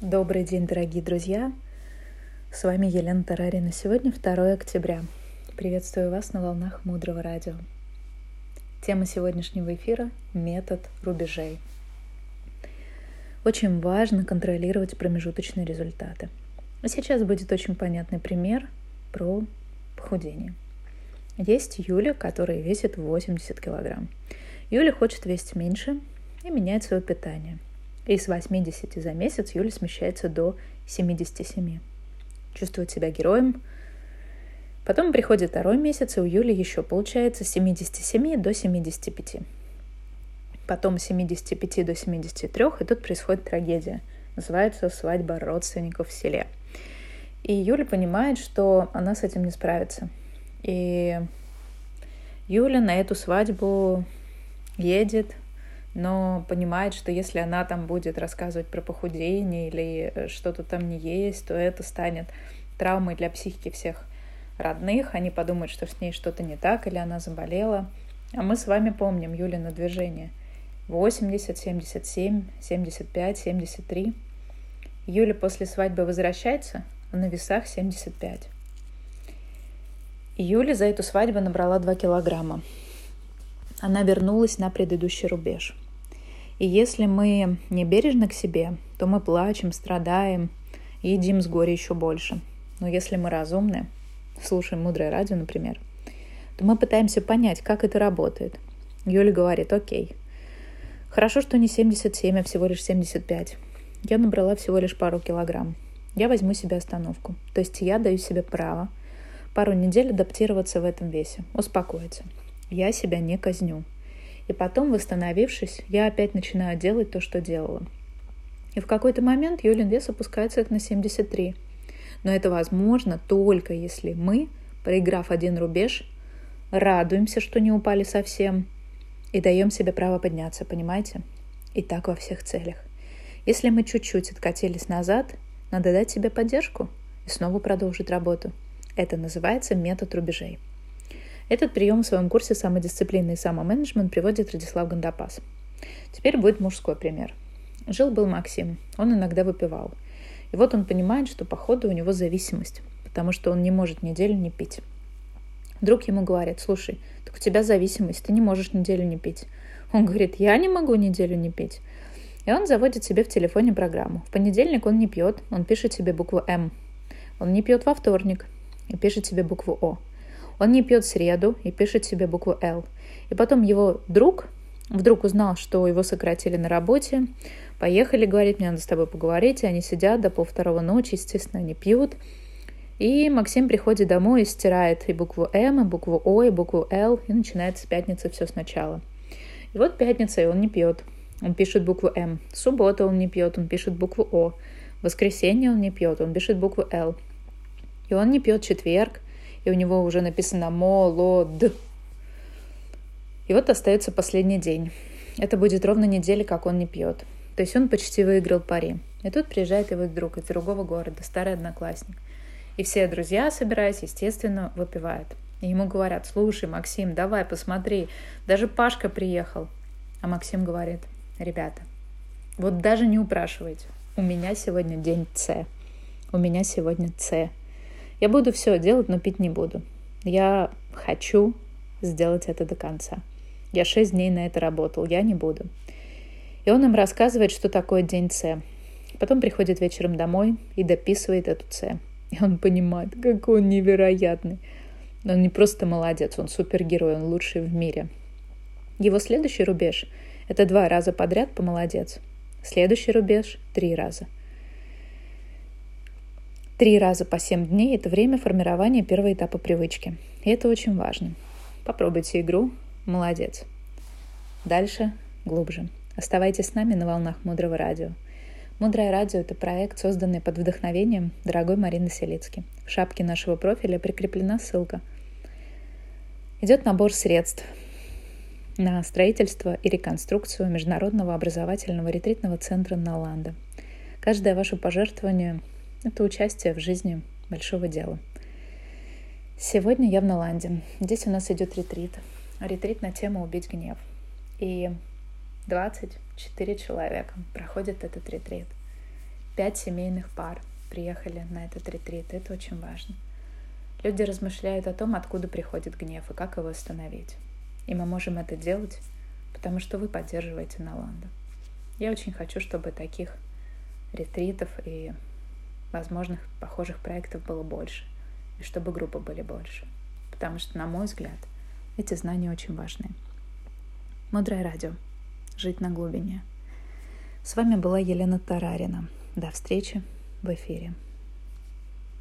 Добрый день, дорогие друзья! С вами Елена Тарарина. Сегодня 2 октября. Приветствую вас на волнах Мудрого Радио. Тема сегодняшнего эфира – метод рубежей. Очень важно контролировать промежуточные результаты. А сейчас будет очень понятный пример про похудение. Есть Юля, которая весит 80 килограмм. Юля хочет весить меньше и менять свое питание – и с 80 за месяц Юля смещается до 77. Чувствует себя героем. Потом приходит второй месяц, и у Юли еще получается с 77 до 75. Потом с 75 до 73, и тут происходит трагедия. Называется «Свадьба родственников в селе». И Юля понимает, что она с этим не справится. И Юля на эту свадьбу едет, но понимает, что если она там будет рассказывать про похудение или э, что-то там не есть, то это станет травмой для психики всех родных. Они подумают, что с ней что-то не так или она заболела. А мы с вами помним Юлина движение. 80, 77, 75, 73. Юля после свадьбы возвращается, а на весах 75. И Юля за эту свадьбу набрала 2 килограмма. Она вернулась на предыдущий рубеж – и если мы не бережны к себе, то мы плачем, страдаем и едим с горя еще больше. Но если мы разумны, слушаем мудрое радио, например, то мы пытаемся понять, как это работает. Юля говорит, окей, хорошо, что не 77, а всего лишь 75. Я набрала всего лишь пару килограмм. Я возьму себе остановку. То есть я даю себе право пару недель адаптироваться в этом весе, успокоиться. Я себя не казню. И потом, восстановившись, я опять начинаю делать то, что делала. И в какой-то момент Юлин вес опускается на 73. Но это возможно только если мы, проиграв один рубеж, радуемся, что не упали совсем, и даем себе право подняться, понимаете? И так во всех целях. Если мы чуть-чуть откатились назад, надо дать себе поддержку и снова продолжить работу. Это называется метод рубежей. Этот прием в своем курсе «Самодисциплина и самоменеджмент» приводит Радислав Гандапас. Теперь будет мужской пример. Жил-был Максим. Он иногда выпивал. И вот он понимает, что походу у него зависимость, потому что он не может неделю не пить. Друг ему говорит, слушай, так у тебя зависимость, ты не можешь неделю не пить. Он говорит, я не могу неделю не пить. И он заводит себе в телефоне программу. В понедельник он не пьет, он пишет себе букву М. Он не пьет во вторник и пишет себе букву О. Он не пьет среду и пишет себе букву «Л». И потом его друг вдруг узнал, что его сократили на работе. Поехали, говорит, мне надо с тобой поговорить. И они сидят до полвторого ночи, естественно, они пьют. И Максим приходит домой и стирает и букву М, и букву О, и букву Л, и начинается с пятницы все сначала. И вот пятница, и он не пьет. Он пишет букву М. Суббота он не пьет, он пишет букву О. Воскресенье он не пьет, он пишет букву Л. И он не пьет четверг, и у него уже написано «молод». И вот остается последний день. Это будет ровно неделя, как он не пьет. То есть он почти выиграл пари. И тут приезжает его друг из другого города, старый одноклассник. И все друзья, собираясь, естественно, выпивают. И ему говорят, слушай, Максим, давай, посмотри, даже Пашка приехал. А Максим говорит, ребята, вот даже не упрашивайте, у меня сегодня день С. У меня сегодня С. Я буду все делать, но пить не буду. Я хочу сделать это до конца. Я шесть дней на это работал, я не буду. И он им рассказывает, что такое день С. Потом приходит вечером домой и дописывает эту С. И он понимает, какой он невероятный. Он не просто молодец, он супергерой, он лучший в мире. Его следующий рубеж – это два раза подряд помолодец. Следующий рубеж – три раза – Три раза по семь дней – это время формирования первого этапа привычки. И это очень важно. Попробуйте игру. Молодец. Дальше глубже. Оставайтесь с нами на волнах Мудрого радио. Мудрое радио – это проект, созданный под вдохновением дорогой Марины Селицки. В шапке нашего профиля прикреплена ссылка. Идет набор средств на строительство и реконструкцию Международного образовательного ретритного центра Наланда. Каждое ваше пожертвование это участие в жизни большого дела. Сегодня я в Наланде. Здесь у нас идет ретрит. Ретрит на тему «Убить гнев». И 24 человека проходят этот ретрит. Пять семейных пар приехали на этот ретрит. Это очень важно. Люди размышляют о том, откуда приходит гнев и как его остановить. И мы можем это делать, потому что вы поддерживаете Наланду. Я очень хочу, чтобы таких ретритов и возможных похожих проектов было больше, и чтобы группы были больше. Потому что, на мой взгляд, эти знания очень важны. Мудрое радио. Жить на глубине. С вами была Елена Тарарина. До встречи в эфире.